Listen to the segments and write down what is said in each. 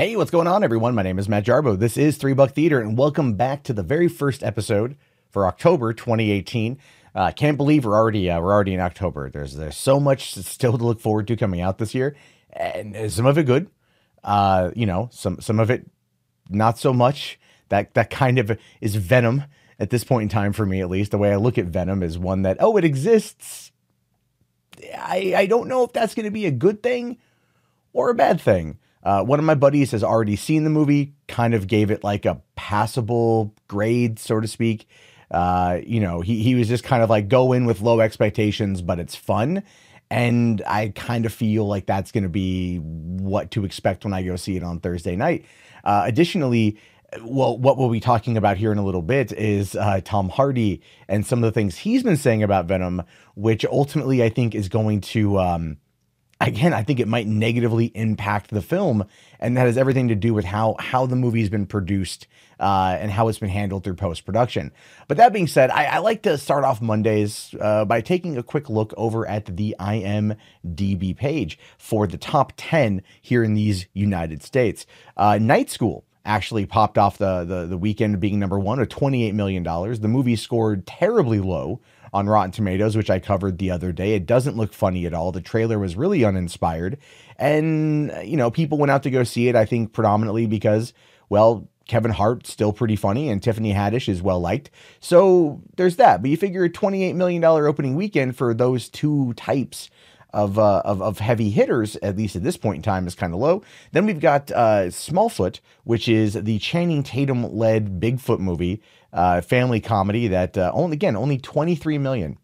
Hey, what's going on, everyone? My name is Matt Jarbo. This is Three Buck Theater, and welcome back to the very first episode for October 2018. I uh, can't believe we're already uh, we're already in October. There's there's so much still to look forward to coming out this year, and some of it good. Uh, you know, some some of it not so much. That that kind of is Venom at this point in time for me, at least. The way I look at Venom is one that oh, it exists. I I don't know if that's going to be a good thing or a bad thing. Uh, one of my buddies has already seen the movie, kind of gave it like a passable grade, so to speak. Uh, you know, he, he was just kind of like go in with low expectations, but it's fun. And I kind of feel like that's going to be what to expect when I go see it on Thursday night. Uh, additionally, well, what we'll be talking about here in a little bit is uh, Tom Hardy and some of the things he's been saying about Venom, which ultimately I think is going to. Um, again, I think it might negatively impact the film, and that has everything to do with how how the movie's been produced uh, and how it's been handled through post production. But that being said, I, I, like to start off Mondays uh, by taking a quick look over at the IMDb page for the top ten here in these United States. Uh, Night School actually popped off the, the the weekend being number one twenty eight million dollars. The movie scored terribly low on Rotten Tomatoes, which I covered the other day. It doesn't look funny at all. The trailer was really uninspired. And, you know, people went out to go see it, I think, predominantly because, well, Kevin Hart still pretty funny and Tiffany Haddish is well liked. So there's that. But you figure a $28 million opening weekend for those two types of, uh, of, of heavy hitters, at least at this point in time, is kind of low. Then we've got uh, Smallfoot, which is the Channing Tatum led Bigfoot movie uh, family comedy that uh, only again only 23 million,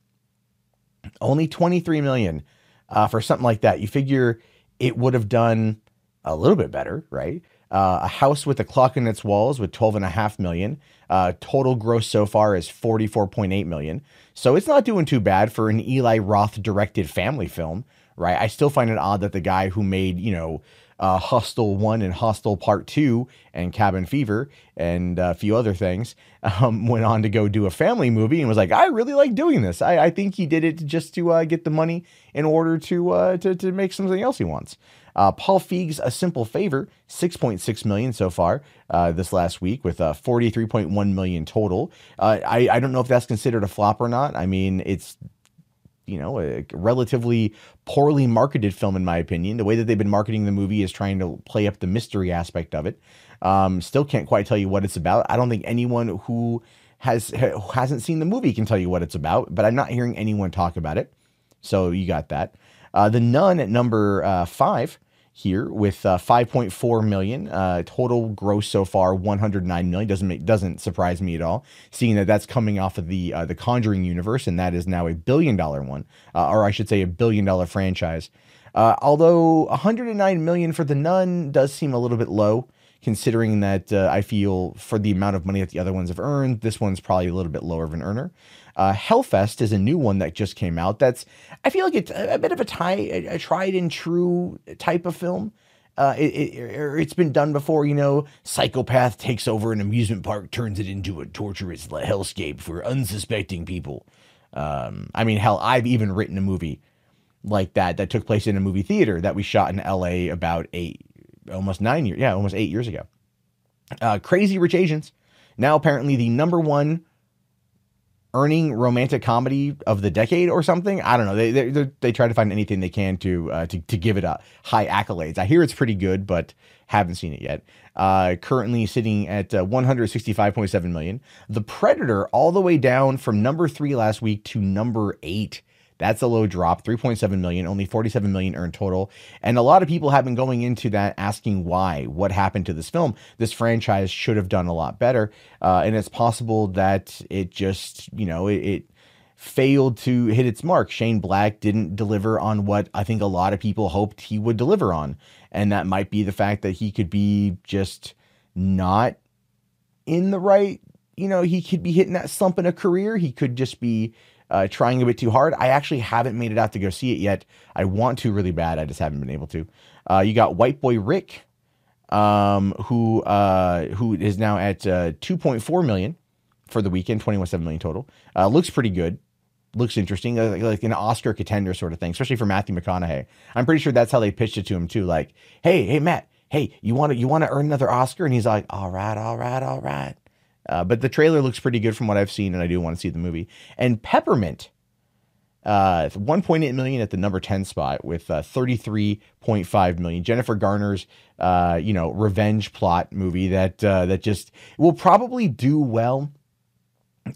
only 23 million uh, for something like that. You figure it would have done a little bit better, right? Uh, a house with a clock in its walls with 12 and a half million. Uh, total gross so far is 44.8 million. So it's not doing too bad for an Eli Roth directed family film, right? I still find it odd that the guy who made, you know, uh, Hostel 1 and Hostel Part 2 and Cabin Fever and a few other things, um, went on to go do a family movie and was like, I really like doing this. I, I think he did it just to uh, get the money in order to, uh, to, to make something else he wants. Uh, Paul Feig's A Simple Favor, 6.6 million so far uh, this last week with uh, 43.1 million total. Uh, I, I don't know if that's considered a flop or not. I mean, it's you know, a relatively poorly marketed film, in my opinion. The way that they've been marketing the movie is trying to play up the mystery aspect of it. Um, still can't quite tell you what it's about. I don't think anyone who has who hasn't seen the movie can tell you what it's about, but I'm not hearing anyone talk about it. So you got that. Uh, the Nun at number uh, five here with uh, 5.4 million. Uh, total gross so far 109 million. Doesn't make, doesn't surprise me at all seeing that that's coming off of the uh, the conjuring universe and that is now a billion dollar one uh, or i should say a billion dollar franchise. Uh, although 109 million for the nun does seem a little bit low considering that uh, i feel for the amount of money that the other ones have earned this one's probably a little bit lower of an earner uh, Hellfest is a new one that just came out. That's I feel like it's a, bit of a, tie, a, a tried and true type of film. Uh, it, it, has been done before, you know. Psychopath takes over an amusement park, turns it into a torturous hellscape for unsuspecting people. Um, I mean, hell, I've even written a movie like that that took place in a movie theater that we shot in L.A. about eight, almost nine years, yeah, almost eight years ago. Uh, Crazy Rich Asians, now apparently the number one earning romantic comedy of the decade or something. I don't know. They they they try to find anything they can to uh, to to give it a high accolades. I hear it's pretty good, but haven't seen it yet. Uh, currently sitting at uh, 165.7 million. The Predator all the way down from number three last week to number eight that's a low drop, 3.7 million, only 47 million earned total. And a lot of people have been going into that asking why, what happened to this film. This franchise should have done a lot better. Uh, and it's possible that it just, you know, it, it failed to hit its mark. Shane Black didn't deliver on what I think a lot of people hoped he would deliver on. And that might be the fact that he could be just not in the right, you know, he could be hitting that slump in a career. He could just be uh, trying a bit too hard. I actually haven't made it out to go see it yet. I want to really bad. I just haven't been able to. Uh, you got White Boy Rick, um, who uh, who is now at uh, 2.4 million for the weekend, 21.7 million total. Uh, looks pretty good. Looks interesting, like, like an Oscar contender sort of thing, especially for Matthew McConaughey. I'm pretty sure that's how they pitched it to him too. Like, hey, hey, Matt, hey, you want to you want to earn another Oscar? And he's like, all right, all right, all right. Uh, but the trailer looks pretty good from what I've seen, and I do want to see the movie. And Peppermint, uh, 1.8 million at the number 10 spot with uh, 33.5 million. Jennifer Garner's, uh, you know, revenge plot movie that uh, that just will probably do well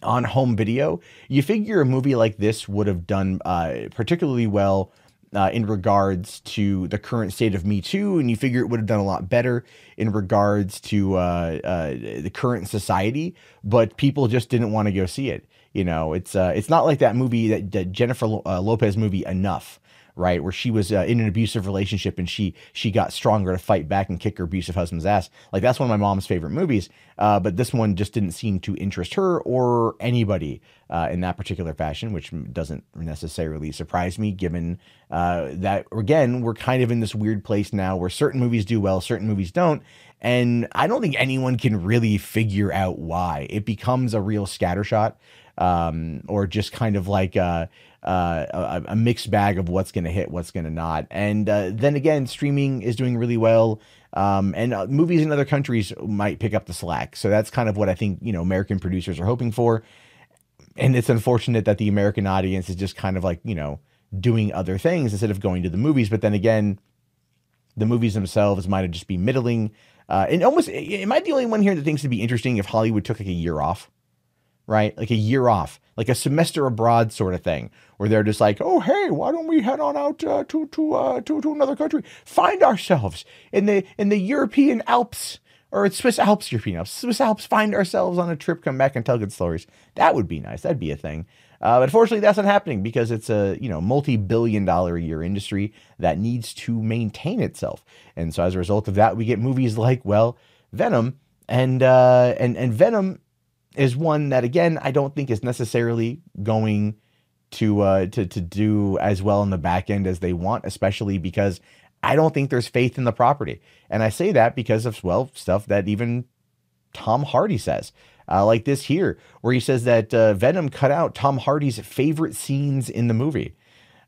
on home video. You figure a movie like this would have done uh, particularly well uh, in regards to the current state of Me Too, and you figure it would have done a lot better in regards to uh, uh, the current society, but people just didn't want to go see it. You know, it's uh, it's not like that movie that, that Jennifer uh, Lopez movie Enough right? Where she was uh, in an abusive relationship and she she got stronger to fight back and kick her abusive husband's ass. Like that's one of my mom's favorite movies. Uh, but this one just didn't seem to interest her or anybody uh, in that particular fashion, which doesn't necessarily surprise me, given uh, that again we're kind of in this weird place now where certain movies do well, certain movies don't. And I don't think anyone can really figure out why. It becomes a real scattershot um, or just kind of like uh, uh, a, a, mixed bag of what's going to hit, what's going to not. And uh, then again, streaming is doing really well. Um, and uh, movies in other countries might pick up the slack. So that's kind of what I think, you know, American producers are hoping for. And it's unfortunate that the American audience is just kind of like, you know, doing other things instead of going to the movies. But then again, the movies themselves might have just be middling. Uh, and almost, am I the only one here that thinks it'd be interesting if Hollywood took like a year off? Right? Like a year off, like a semester abroad sort of thing, where they're just like, oh hey, why don't we head on out uh, to to uh, to to another country, find ourselves in the in the European Alps or it's Swiss Alps, European Alps, Swiss Alps, find ourselves on a trip, come back and tell good stories. That would be nice. That'd be a thing. Uh, but unfortunately, that's not happening because it's a you know multi-billion dollar a year industry that needs to maintain itself. And so as a result of that, we get movies like well Venom and uh, and and Venom is one that again I don't think is necessarily going to uh, to to do as well in the back end as they want, especially because I don't think there's faith in the property. And I say that because of well stuff that even Tom Hardy says. Uh, like this here, where he says that uh, Venom cut out Tom Hardy's favorite scenes in the movie.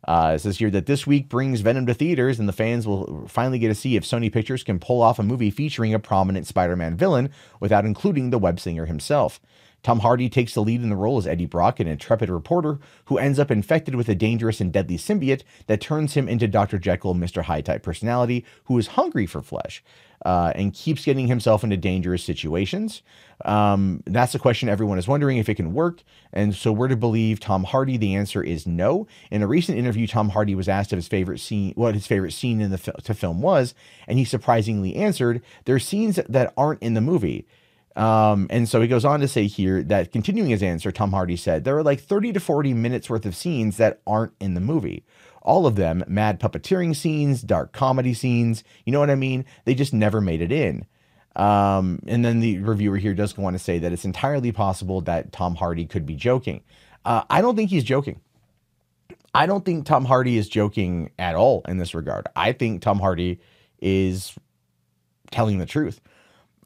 Uh, it says here that this week brings Venom to theaters, and the fans will finally get to see if Sony Pictures can pull off a movie featuring a prominent Spider Man villain without including the web slinger himself. Tom Hardy takes the lead in the role as Eddie Brock, an intrepid reporter who ends up infected with a dangerous and deadly symbiote that turns him into Dr. Jekyll, Mr. Hyde type personality who is hungry for flesh uh, and keeps getting himself into dangerous situations. Um, that's the question everyone is wondering if it can work. And so we're to believe Tom Hardy. The answer is no. In a recent interview, Tom Hardy was asked if his favorite scene, what his favorite scene in the to film was, and he surprisingly answered, "There are scenes that aren't in the movie." Um, and so he goes on to say here that continuing his answer, Tom Hardy said, there are like 30 to 40 minutes worth of scenes that aren't in the movie. All of them mad puppeteering scenes, dark comedy scenes. You know what I mean? They just never made it in. Um, and then the reviewer here does go on to say that it's entirely possible that Tom Hardy could be joking. Uh, I don't think he's joking. I don't think Tom Hardy is joking at all in this regard. I think Tom Hardy is telling the truth.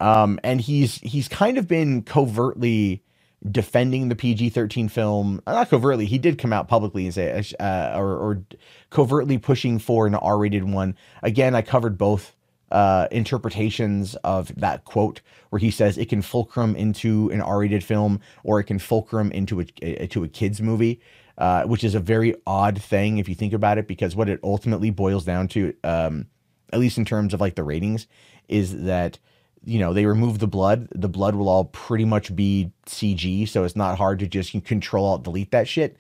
Um, and he's he's kind of been covertly defending the PG-13 film. Uh, not covertly, he did come out publicly and say, uh, or, or covertly pushing for an R-rated one. Again, I covered both uh, interpretations of that quote where he says it can fulcrum into an R-rated film or it can fulcrum into a, a to a kids movie, uh, which is a very odd thing if you think about it, because what it ultimately boils down to, um, at least in terms of like the ratings, is that you know, they remove the blood, the blood will all pretty much be CG. So it's not hard to just control alt delete that shit.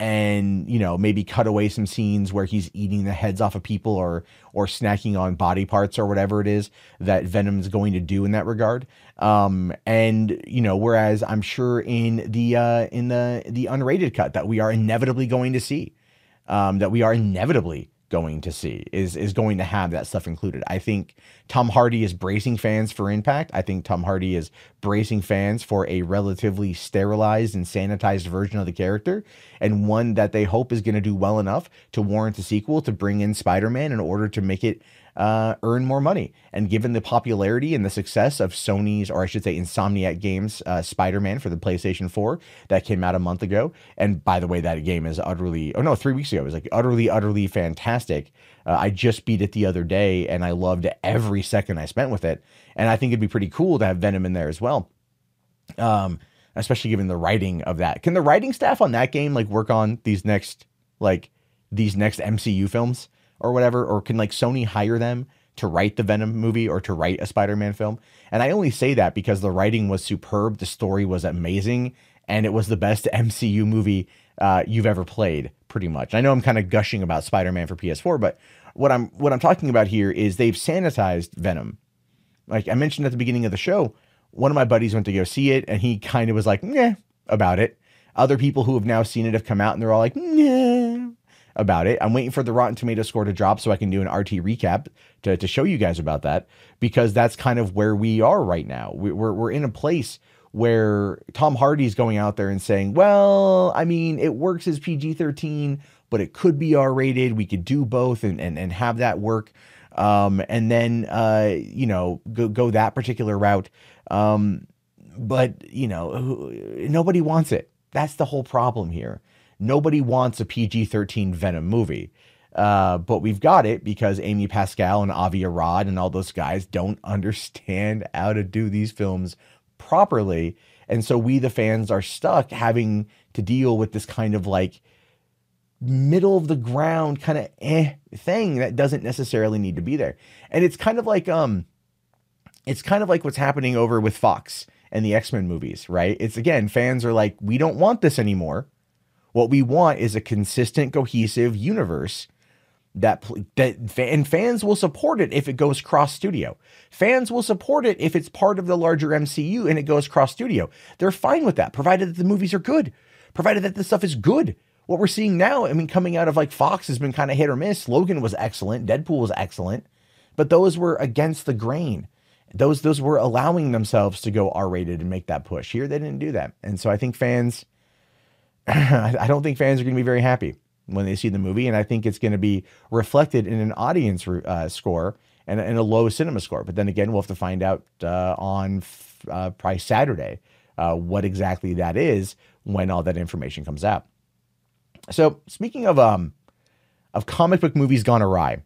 And, you know, maybe cut away some scenes where he's eating the heads off of people or or snacking on body parts or whatever it is that Venom's going to do in that regard. Um, and you know, whereas I'm sure in the uh in the the unrated cut that we are inevitably going to see, um, that we are inevitably going to see is is going to have that stuff included. I think Tom Hardy is bracing fans for impact. I think Tom Hardy is bracing fans for a relatively sterilized and sanitized version of the character and one that they hope is going to do well enough to warrant a sequel to bring in Spider-Man in order to make it uh, earn more money. And given the popularity and the success of Sony's, or I should say, Insomniac Games, uh, Spider Man for the PlayStation 4 that came out a month ago. And by the way, that game is utterly, oh no, three weeks ago, it was like utterly, utterly fantastic. Uh, I just beat it the other day and I loved every second I spent with it. And I think it'd be pretty cool to have Venom in there as well. Um, especially given the writing of that. Can the writing staff on that game like work on these next like these next MCU films or whatever? Or can like Sony hire them to write the Venom movie or to write a Spider-Man film? And I only say that because the writing was superb, the story was amazing, and it was the best MCU movie uh, you've ever played, pretty much. I know I'm kind of gushing about Spider-Man for PS4, but what I'm what I'm talking about here is they've sanitized Venom. Like I mentioned at the beginning of the show, one of my buddies went to go see it, and he kind of was like, "Yeah," about it. Other people who have now seen it have come out and they're all like, "Yeah." About it. I'm waiting for the Rotten Tomato score to drop so I can do an RT recap to, to show you guys about that because that's kind of where we are right now. We, we're, we're in a place where Tom Hardy's going out there and saying, well, I mean, it works as PG 13, but it could be R rated. We could do both and, and, and have that work. Um, and then, uh, you know, go, go that particular route. Um, but, you know, nobody wants it. That's the whole problem here. Nobody wants a PG 13 Venom movie. Uh, but we've got it because Amy Pascal and Avi Arad and all those guys don't understand how to do these films properly. And so we, the fans, are stuck having to deal with this kind of like middle of the ground kind of eh thing that doesn't necessarily need to be there. And it's kind of like um it's kind of like what's happening over with Fox and the X-Men movies, right? It's again, fans are like, we don't want this anymore. What we want is a consistent, cohesive universe that that and fans will support it if it goes cross studio. Fans will support it if it's part of the larger MCU and it goes cross studio. They're fine with that, provided that the movies are good, provided that the stuff is good. What we're seeing now, I mean, coming out of like Fox has been kind of hit or miss. Logan was excellent, Deadpool was excellent, but those were against the grain. Those those were allowing themselves to go R rated and make that push. Here they didn't do that, and so I think fans. I don't think fans are going to be very happy when they see the movie, and I think it's going to be reflected in an audience uh, score and, and, a low cinema score. But then again, we'll have to find out uh, on uh, Saturday uh, what exactly that is when all that information comes out. So speaking of um of comic book movies gone awry,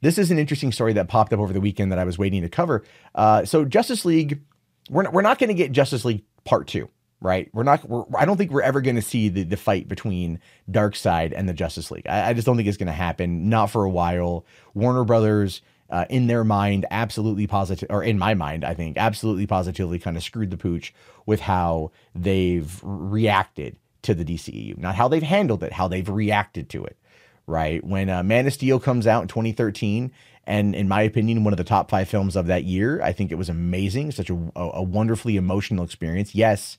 this is an interesting story that popped up over the weekend that I was waiting to cover. Uh, so Justice League, we're not, we're not going to get Justice League Part Two, right? We're not. We're, I don't think we're ever going to see the the fight between Darkseid and the Justice League. I, I just don't think it's going to happen. Not for a while. Warner Brothers. Uh, in their mind, absolutely positive, or in my mind, I think absolutely positively kind of screwed the pooch with how they've reacted to the DCEU, not how they've handled it, how they've reacted to it. Right when uh, Man of Steel comes out in 2013, and in my opinion, one of the top five films of that year, I think it was amazing, such a, a wonderfully emotional experience. Yes,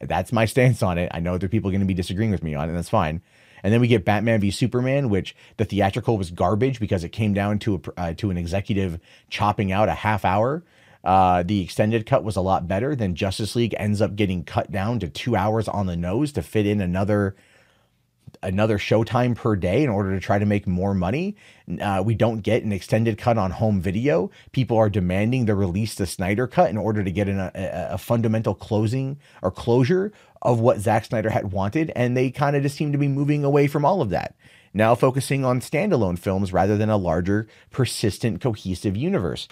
that's my stance on it. I know other people are going to be disagreeing with me on it, and that's fine. And then we get Batman v Superman, which the theatrical was garbage because it came down to a, uh, to an executive chopping out a half hour. Uh, the extended cut was a lot better than Justice League ends up getting cut down to two hours on the nose to fit in another another showtime per day in order to try to make more money. Uh, we don't get an extended cut on home video. People are demanding the release the Snyder cut in order to get an, a, a fundamental closing or closure of what Zack Snyder had wanted, and they kind of just seem to be moving away from all of that. Now focusing on standalone films rather than a larger, persistent, cohesive universe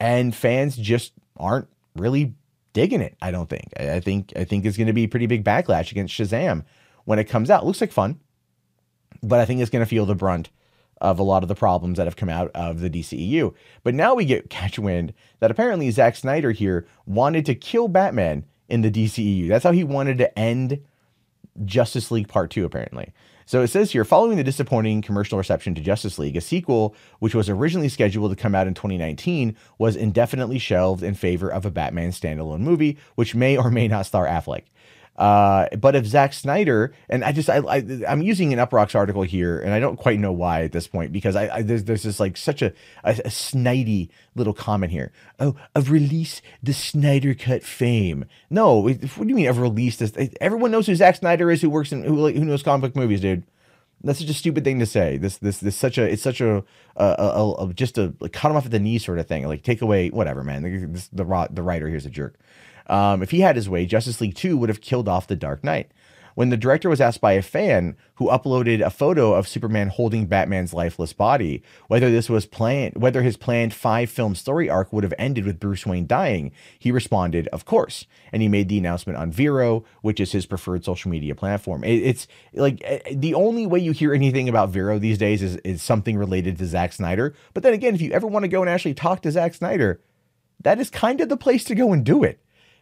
and fans just aren't really digging it. I don't think. I think I think it's going to be pretty big backlash against Shazam when it comes out. Looks like fun, but I think it's going to feel the brunt of a lot of the problems that have come out of the DCEU. But now we get catch wind that apparently Zack Snyder here wanted to kill Batman in the DCEU. That's how he wanted to end Justice League Part 2 apparently. So it says here, following the disappointing commercial reception to Justice League, a sequel, which was originally scheduled to come out in 2019, was indefinitely shelved in favor of a Batman standalone movie, which may or may not star Affleck. Uh, but if Zack Snyder and I just I, I am using an Uproxx article here, and I don't quite know why at this point because I, I there's there's this like such a, a, a snidey little comment here. Oh, of release the Snyder cut fame. No, what do you mean of release this? Everyone knows who Zack Snyder is, who works in who who knows comic book movies, dude. That's such a stupid thing to say. This this this such a it's such a, a, a, a just a like, cut him off at the knee sort of thing. Like take away whatever, man. This, the the writer here's a jerk. Um, if he had his way, Justice League Two would have killed off the Dark Knight when the director was asked by a fan who uploaded a photo of Superman holding Batman's lifeless body whether this was planned, whether his planned five film story arc would have ended with Bruce Wayne dying, he responded, "Of course." And he made the announcement on Vero, which is his preferred social media platform. It, it's like eh, the only way you hear anything about Vero these days is is something related to Zack Snyder. But then again, if you ever want to go and actually talk to Zack Snyder, that is kind of the place to go and do it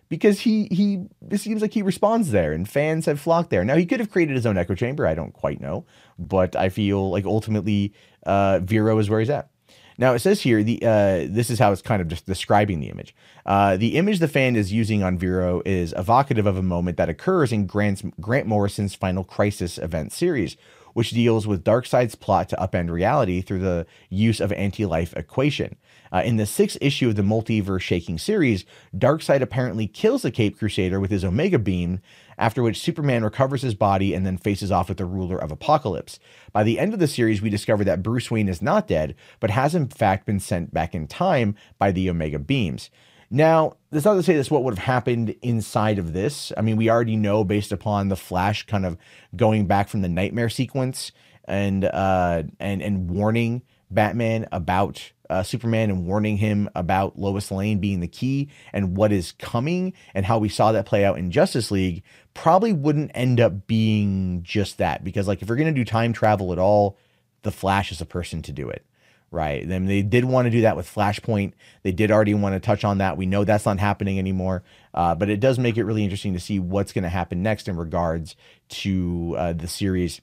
because he he it seems like he responds there and fans have flocked there. Now he could have created his own echo chamber, I don't quite know, but I feel like ultimately uh, Vero is where he's at. Now it says here the uh, this is how it's kind of just describing the image. Uh, the image the fan is using on Vero is evocative of a moment that occurs in Grant's, Grant Morrison's Final Crisis event series, which deals with Darkseid's plot to upend reality through the use of anti-life equation. Uh, in the sixth issue of the multiverse shaking series, Darkseid apparently kills the Cape Crusader with his Omega Beam, after which Superman recovers his body and then faces off with the ruler of Apocalypse. By the end of the series, we discover that Bruce Wayne is not dead, but has in fact been sent back in time by the Omega Beams. Now, that's not to say that's what would have happened inside of this. I mean, we already know based upon the Flash kind of going back from the nightmare sequence and uh, and and warning Batman about uh, Superman and warning him about Lois Lane being the key and what is coming and how we saw that play out in Justice League probably wouldn't end up being just that because like if you're to do time travel at all, the Flash is a person to do it right? Then they did want to do that with Flashpoint. They did already want to touch on that. We know that's not happening anymore, uh, but it does make it really interesting to see what's going to happen next in regards to uh, the series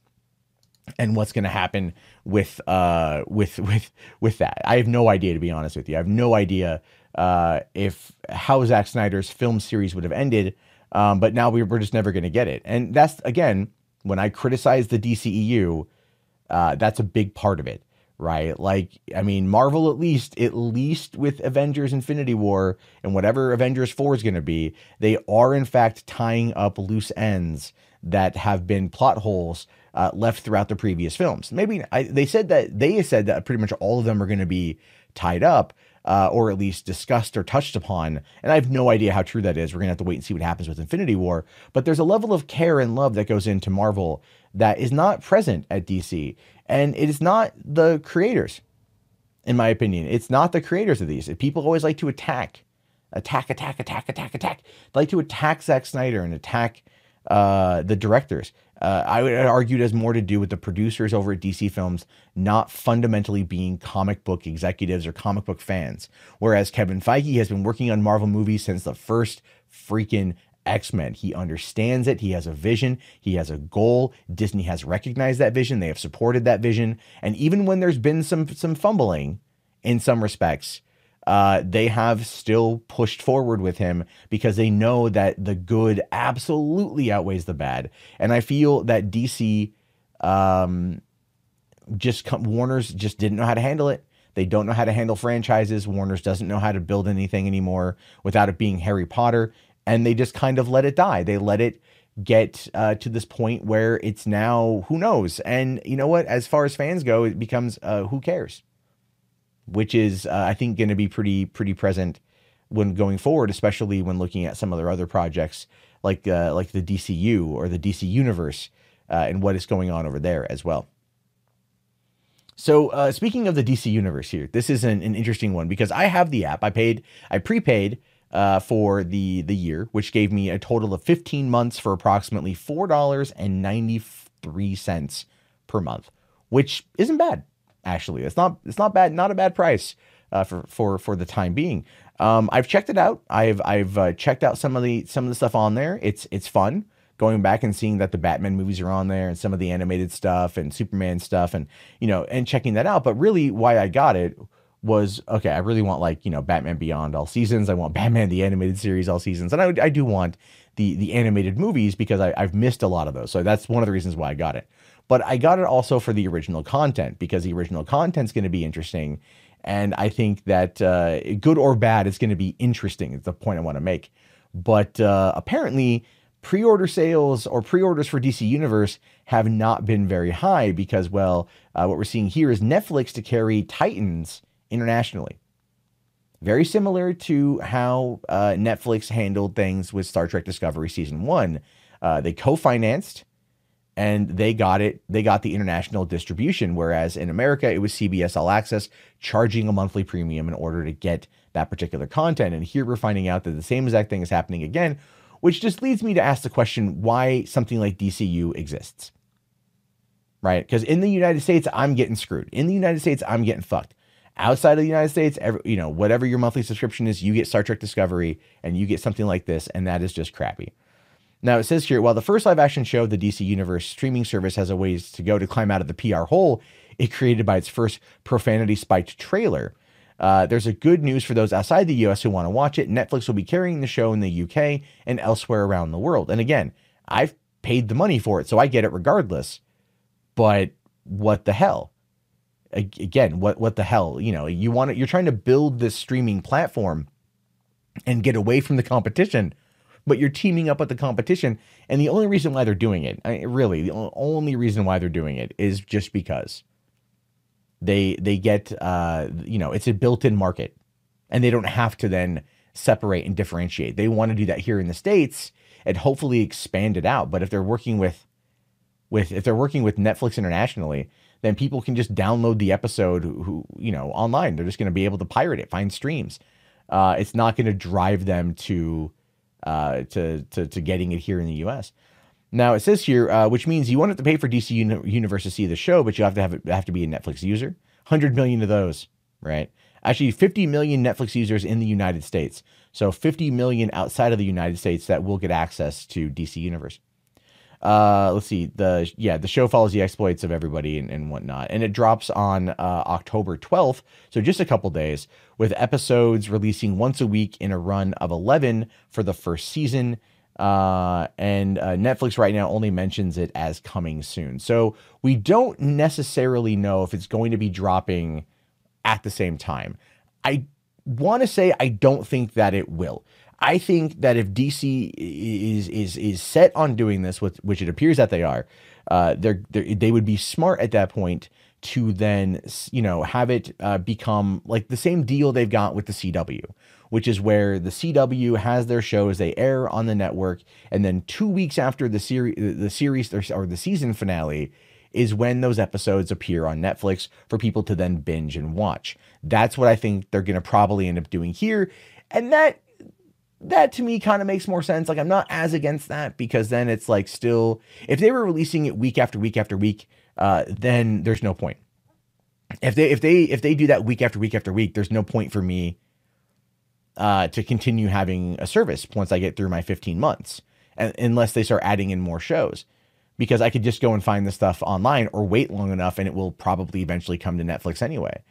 and what's going to happen with uh with with with that. I have no idea to be honest with you. I have no idea uh if how Zack Snyder's film series would have ended. Um, but now we're, we're just never going to get it. And that's again when I criticize the DCEU, uh, that's a big part of it right? Like, I mean, Marvel at least, at least with Avengers Infinity War and whatever Avengers 4 is going to be, they are in fact tying up loose ends that have been plot holes uh, left throughout the previous films. Maybe I, they said that they said that pretty much all of them are going to be tied up. Uh, or at least discussed or touched upon. And I have no idea how true that is. We're going to have to wait and see what happens with Infinity War. But there's a level of care and love that goes into Marvel that is not present at DC. And it is not the creators, in my opinion. It's not the creators of these. People always like to attack, attack, attack, attack, attack, attack. They like to attack Zack Snyder and attack uh, the directors. Uh, I would argue it has more to do with the producers over at DC Films not fundamentally being comic book executives or comic book fans. Whereas Kevin Feige has been working on Marvel movies since the first freaking X Men. He understands it. He has a vision. He has a goal. Disney has recognized that vision. They have supported that vision. And even when there's been some some fumbling in some respects, uh, they have still pushed forward with him because they know that the good absolutely outweighs the bad. And I feel that DC, um, just Warner's just didn't know how to handle it. They don't know how to handle franchises. Warner's doesn't know how to build anything anymore without it being Harry Potter and they just kind of let it die. They let it get uh, to this point where it's now who knows. And you know what? As far as fans go, it becomes uh, who cares, which is uh, I think going to be pretty pretty present when going forward, especially when looking at some of their other projects like uh, like the DCU or the DC universe uh, and what is going on over there as well. So uh, speaking of the DC universe here, this is an, an interesting one because I have the app. I paid, I prepaid uh, for the the year, which gave me a total of 15 months for approximately four dollars and 93 cents per month, which isn't bad actually. It's not it's not bad, not a bad price uh, for for for the time being. Um, I've checked it out. I've I've uh, checked out some of the some of the stuff on there. It's it's fun going back and seeing that the Batman movies are on there and some of the animated stuff and Superman stuff and you know and checking that out. But really, why I got it was okay. I really want like you know Batman Beyond all seasons. I want Batman the animated series all seasons, and I I do want the the animated movies because I, I've missed a lot of those. So that's one of the reasons why I got it. But I got it also for the original content because the original content is going to be interesting, and I think that uh, good or bad, it's going to be interesting. Is the point I want to make. But uh, apparently, pre-order sales or pre-orders for DC Universe have not been very high because, well, uh, what we're seeing here is Netflix to carry Titans internationally. Very similar to how uh, Netflix handled things with Star Trek Discovery season one. Uh, they co-financed and they got it. They got the international distribution, whereas in America it was CBS All Access charging a monthly premium in order to get that particular content. And here we're finding out that the same exact thing is happening again, which just leads me to ask the question why something like DCU exists. Right? Because in the United States, I'm getting screwed. In the United States, I'm getting fucked. Outside of the United States, every, you know, whatever your monthly subscription is, you get Star Trek Discovery and you get something like this, and that is just crappy. Now it says here, while the first live action show the DC Universe streaming service has a ways to go to climb out of the PR hole it created by its first profanity spiked trailer, uh, there's a good news for those outside the US who want to watch it. Netflix will be carrying the show in the UK and elsewhere around the world. And again, I've paid the money for it, so I get it regardless. But what the hell? Again, what what the hell? You know, you want to, you're trying to build this streaming platform and get away from the competition, but you're teaming up with the competition. And the only reason why they're doing it, I, really, the only reason why they're doing it is just because they they get uh, you know it's a built-in market, and they don't have to then separate and differentiate. They want to do that here in the states and hopefully expand it out. But if they're working with with if they're working with Netflix internationally, then people can just download the episode who, who you know online. They're just going to be able to pirate it, find streams. Uh, it's not going to drive them to uh, to, to to getting it here in the U.S. Now it says here, uh, which means you won't have to pay for DC Uni- Universe to see the show, but you have to have have to be a Netflix user. Hundred million of those, right? Actually, 50 million Netflix users in the United States. So 50 million outside of the United States that will get access to DC Universe. Uh, let's see. The yeah, the show follows the exploits of everybody and, and whatnot, and it drops on uh, October 12th, so just a couple days, with episodes releasing once a week in a run of 11 for the first season. Uh, and uh, Netflix right now only mentions it as coming soon. So we don't necessarily know if it's going to be dropping at the same time. I want to say I don't think that it will. I think that if DC is is is set on doing this, which it appears that they are, uh, they're, they're, they would be smart at that point to then you know have it uh, become like the same deal they've got with the CW, which is where the CW has their shows they air on the network, and then two weeks after the series the series or the season finale is when those episodes appear on Netflix for people to then binge and watch. That's what I think they're going to probably end up doing here, and that that to me kind of makes more sense. Like I'm not as against that because then it's like still if they were releasing it week after week after week uh, then there's no point. If they if they if they do that week after week after week, there's no point for me uh, to continue having a service once I get through my 15 months, and, unless they start adding in more shows, because I could just go and find the stuff online or wait long enough, and it will probably eventually come to Netflix anyway.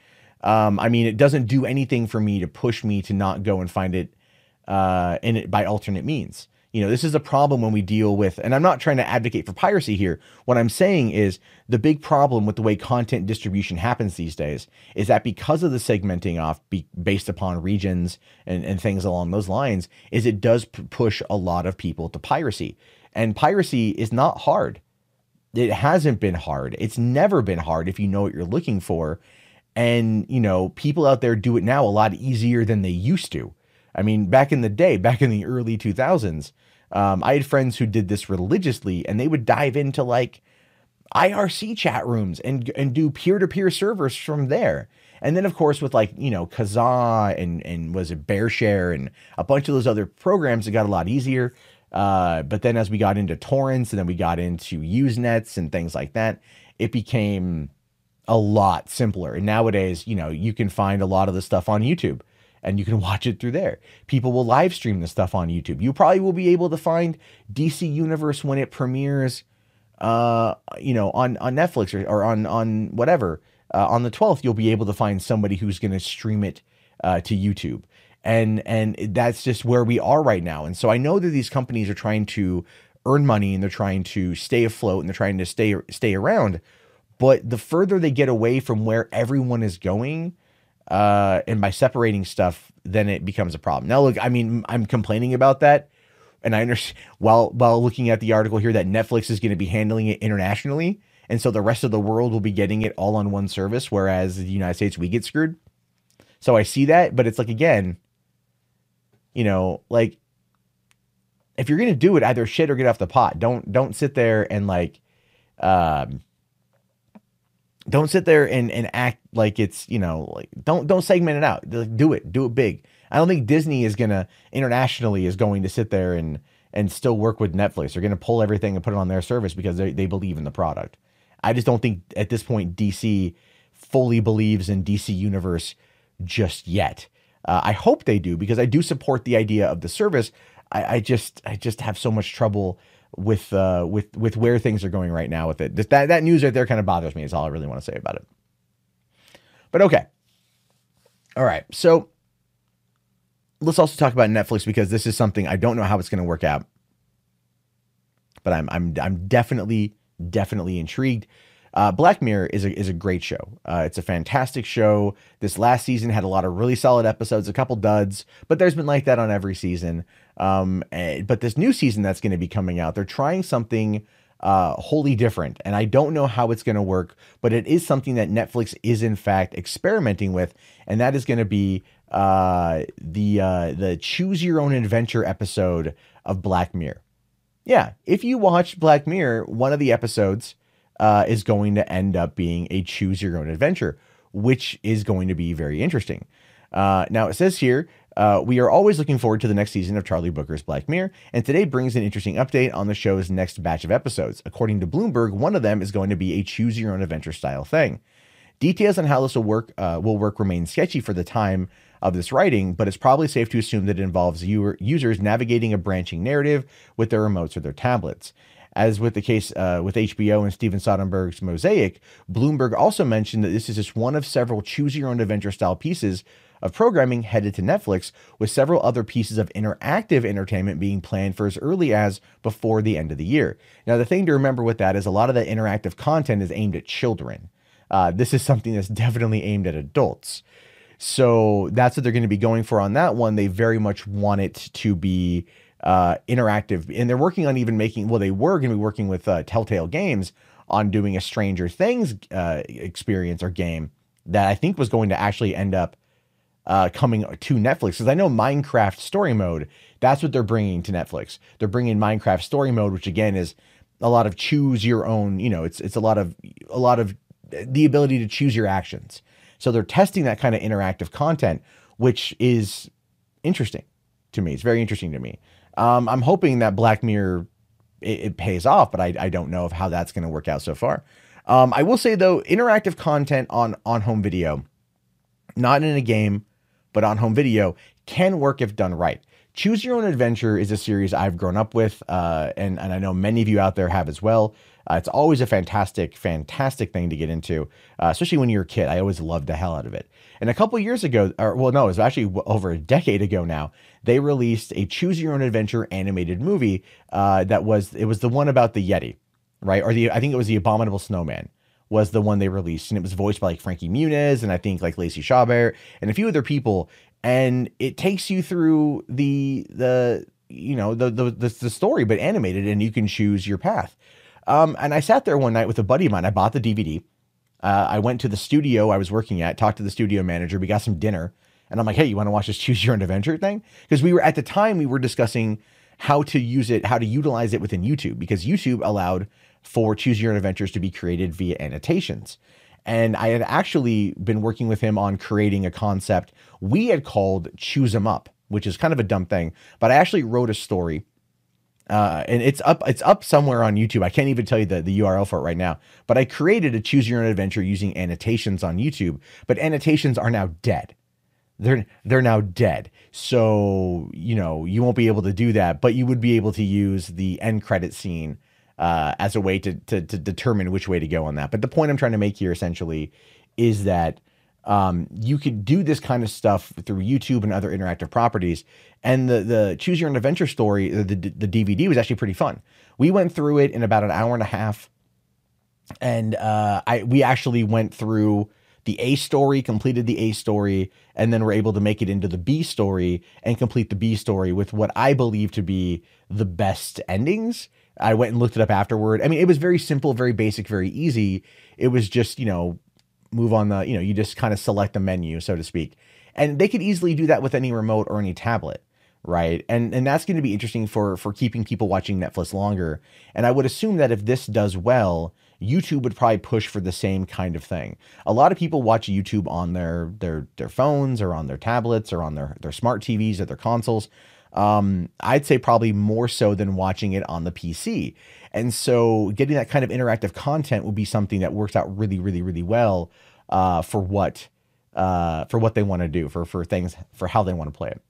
Um, I mean, it doesn't do anything for me to push me to not go and find it uh, in it by alternate means. You know, this is a problem when we deal with, and I'm not trying to advocate for piracy here. What I'm saying is the big problem with the way content distribution happens these days is that because of the segmenting off be, based upon regions and, and things along those lines, is it does p- push a lot of people to piracy. And piracy is not hard. It hasn't been hard. It's never been hard if you know what you're looking for. And, you know, people out there do it now a lot easier than they used to. I mean, back in the day, back in the early 2000s, um, I had friends who did this religiously and they would dive into like IRC chat rooms and, and do peer to peer servers from there. And then, of course, with like, you know, Kazaa and, and was it BearShare and a bunch of those other programs, it got a lot easier. Uh, but then as we got into torrents and then we got into Usenets and things like that, it became a lot simpler. And nowadays, you know, you can find a lot of the stuff on YouTube and you can watch it through there. People will live stream the stuff on YouTube. You probably will be able to find DC Universe when it premieres, uh, you know, on on Netflix or, or on on whatever. Uh, on the 12th, you'll be able to find somebody who's going to stream it uh, to YouTube. And and that's just where we are right now. And so I know that these companies are trying to earn money and they're trying to stay afloat and they're trying to stay stay around. But the further they get away from where everyone is going, uh, and by separating stuff, then it becomes a problem. Now, look, I mean, I'm complaining about that, and I understand while while looking at the article here that Netflix is going to be handling it internationally, and so the rest of the world will be getting it all on one service, whereas the United States we get screwed. So I see that, but it's like again, you know, like if you're gonna do it, either shit or get off the pot. Don't don't sit there and like, um, don't sit there and and act like it's you know like don't don't segment it out. Do it, do it big. I don't think Disney is gonna internationally is going to sit there and and still work with Netflix. They're gonna pull everything and put it on their service because they, they believe in the product. I just don't think at this point DC fully believes in DC Universe just yet. Uh, I hope they do because I do support the idea of the service. I, I just I just have so much trouble with uh, with with where things are going right now with it. That that news right there kind of bothers me. Is all I really want to say about it. But okay, all right. So let's also talk about Netflix because this is something I don't know how it's going to work out, but I'm I'm I'm definitely definitely intrigued. Uh, Black Mirror is a is a great show. Uh, it's a fantastic show. This last season had a lot of really solid episodes, a couple duds, but there's been like that on every season. Um, and, eh, but this new season that's going to be coming out, they're trying something uh, wholly different, and I don't know how it's going to work, but it is something that Netflix is in fact experimenting with, and that is going to be uh, the uh, the choose your own adventure episode of Black Mirror. Yeah, if you watch Black Mirror, one of the episodes uh, is going to end up being a choose your own adventure, which is going to be very interesting. Uh, now it says here uh, we are always looking forward to the next season of Charlie Brooker's Black Mirror, and today brings an interesting update on the show's next batch of episodes. According to Bloomberg, one of them is going to be a choose your own adventure style thing. Details on how this will work uh, will work remain sketchy for the time of this writing, but it's probably safe to assume that it involves users navigating a branching narrative with their remotes or their tablets. As with the case uh, with HBO and Steven Soderbergh's Mosaic, Bloomberg also mentioned that this is just one of several choose your own adventure style pieces of programming headed to Netflix, with several other pieces of interactive entertainment being planned for as early as before the end of the year. Now, the thing to remember with that is a lot of the interactive content is aimed at children. Uh, this is something that's definitely aimed at adults. So that's what they're going to be going for on that one. They very much want it to be uh, interactive, and they're working on even making. Well, they were going to be working with uh, Telltale Games on doing a Stranger Things uh, experience or game that I think was going to actually end up uh, coming to Netflix. Because I know Minecraft Story Mode, that's what they're bringing to Netflix. They're bringing Minecraft Story Mode, which again is a lot of choose your own. You know, it's it's a lot of a lot of the ability to choose your actions. So they're testing that kind of interactive content, which is interesting to me. It's very interesting to me. Um, I'm hoping that Black Mirror it, it pays off, but I, I, don't know of how that's going to work out so far. Um, I will say though, interactive content on on home video, not in a game, but on home video, can work if done right. Choose Your Own Adventure is a series I've grown up with, uh, and and I know many of you out there have as well. Uh, it's always a fantastic, fantastic thing to get into, uh, especially when you're a kid. I always loved the hell out of it. And a couple years ago, or well, no, it was actually over a decade ago now. They released a Choose Your Own Adventure animated movie uh, that was it was the one about the Yeti, right? Or the I think it was the Abominable Snowman was the one they released, and it was voiced by like Frankie Muniz and I think like Lacey Chabert and a few other people. And it takes you through the the you know the the the, the story, but animated, and you can choose your path. Um, and I sat there one night with a buddy of mine. I bought the DVD. Uh, I went to the studio I was working at, talked to the studio manager. We got some dinner, and I'm like, "Hey, you want to watch this Choose Your Own Adventure thing?" Because we were at the time we were discussing how to use it, how to utilize it within YouTube, because YouTube allowed for Choose Your Own Adventures to be created via annotations. And I had actually been working with him on creating a concept we had called Choose 'em Up, which is kind of a dumb thing, but I actually wrote a story uh, and it's up it's up somewhere on YouTube. I can't even tell you the, the URL for it right now. But I created a choose your own adventure using annotations on YouTube, but annotations are now dead. They're they're now dead. So, you know, you won't be able to do that, but you would be able to use the end credit scene uh, as a way to, to to determine which way to go on that. But the point I'm trying to make here essentially is that um, you could do this kind of stuff through YouTube and other interactive properties. And the the Choose Your Own Adventure story, the, the, DVD was actually pretty fun. We went through it in about an hour and a half, and uh, I we actually went through the A story, completed the A story, and then were able to make it into the B story and complete the B story with what I believe to be the best endings. I went and looked it up afterward. I mean, it was very simple, very basic, very easy. It was just, you know, move on the, you know, you just kind of select the menu, so to speak. And they could easily do that with any remote or any tablet right and and that's going to be interesting for for keeping people watching netflix longer and i would assume that if this does well YouTube would probably push for the same kind of thing. A lot of people watch YouTube on their their their phones or on their tablets or on their their smart TVs or their consoles. Um, I'd say probably more so than watching it on the PC. And so getting that kind of interactive content would be something that works out really, really, really well uh, for what uh, for what they want to do, for for things, for how they want to play it.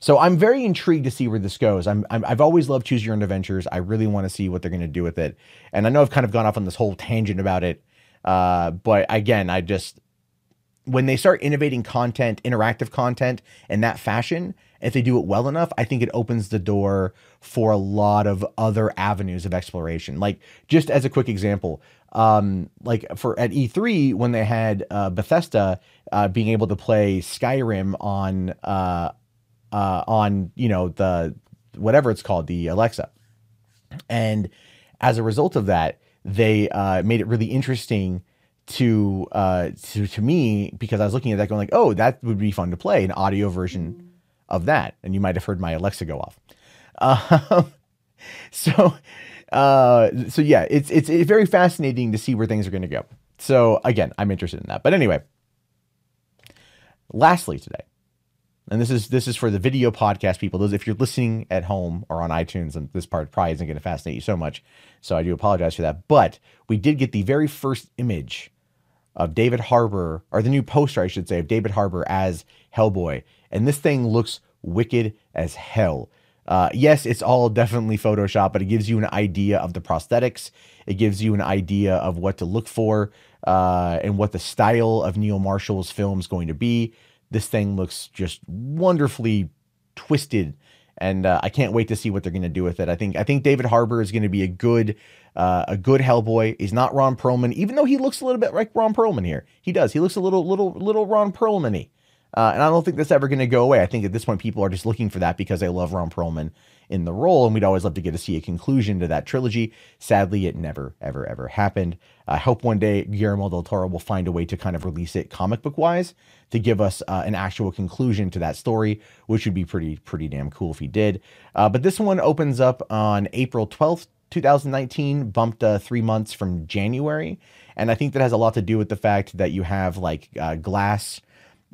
So I'm very intrigued to see where this goes. I'm, i have always loved Choose Your Own Adventures. I really want to see what they're going to do with it. And I know I've kind of gone off on this whole tangent about it. Uh, but again, I just when they start innovating content, interactive content in that fashion, if they do it well enough, I think it opens the door for a lot of other avenues of exploration. Like just as a quick example, um, like for at E3 when they had uh, Bethesda uh, being able to play Skyrim on uh, uh, on you know the whatever it's called, the Alexa, and as a result of that, they uh, made it really interesting to uh, to to me because I was looking at that going like, oh, that would be fun to play an audio version of that, and you might have heard my Alexa go off. Um, so uh, so yeah, it's, it's it's very fascinating to see where things are going to go. So again, I'm interested in that. But anyway, lastly today, and this is this is for the video podcast people. Those if you're listening at home or on iTunes, and this part probably isn't going to fascinate you so much, so I do apologize for that. But we did get the very first image of David Harbour, or the new poster, I should say, of David Harbour as Hellboy, and this thing looks wicked as hell. Uh, yes, it's all definitely Photoshop, but it gives you an idea of the prosthetics. It gives you an idea of what to look for uh, and what the style of Neil Marshall's film is going to be. This thing looks just wonderfully twisted, and uh, I can't wait to see what they're going to do with it. I think I think David Harbour is going to be a good uh, a good Hellboy. He's not Ron Perlman, even though he looks a little bit like Ron Perlman here. He does. He looks a little little little Ron Perlman-y. Uh, and I don't think that's ever going to go away. I think at this point, people are just looking for that because they love Ron Perlman in the role, and we'd always love to get to see a conclusion to that trilogy. Sadly, it never, ever, ever happened. I hope one day Guillermo del Toro will find a way to kind of release it comic book wise to give us uh, an actual conclusion to that story, which would be pretty, pretty damn cool if he did. Uh, but this one opens up on April 12th, 2019, bumped uh, three months from January. And I think that has a lot to do with the fact that you have like uh, Glass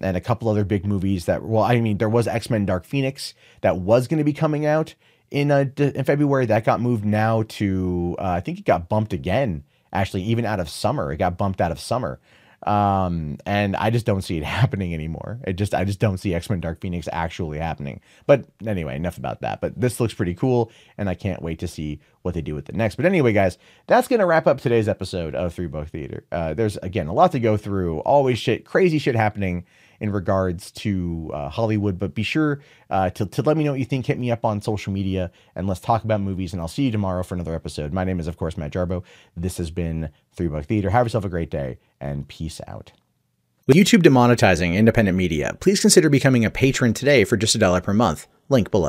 and a couple other big movies that well i mean there was x-men dark phoenix that was going to be coming out in uh, in february that got moved now to uh, i think it got bumped again actually even out of summer it got bumped out of summer um, and I just don't see it happening anymore. It just I just don't see X Men Dark Phoenix actually happening. But anyway, enough about that. But this looks pretty cool, and I can't wait to see what they do with it next. But anyway, guys, that's gonna wrap up today's episode of Three Buck Theater. Uh, there's again a lot to go through. Always shit, crazy shit happening in regards to uh, Hollywood. But be sure uh, to, to let me know what you think. Hit me up on social media and let's talk about movies. And I'll see you tomorrow for another episode. My name is, of course, Matt Jarbo. This has been Three Buck Theater. Have yourself a great day and peace out. With YouTube demonetizing independent media, please consider becoming a patron today for just a dollar per month. Link below.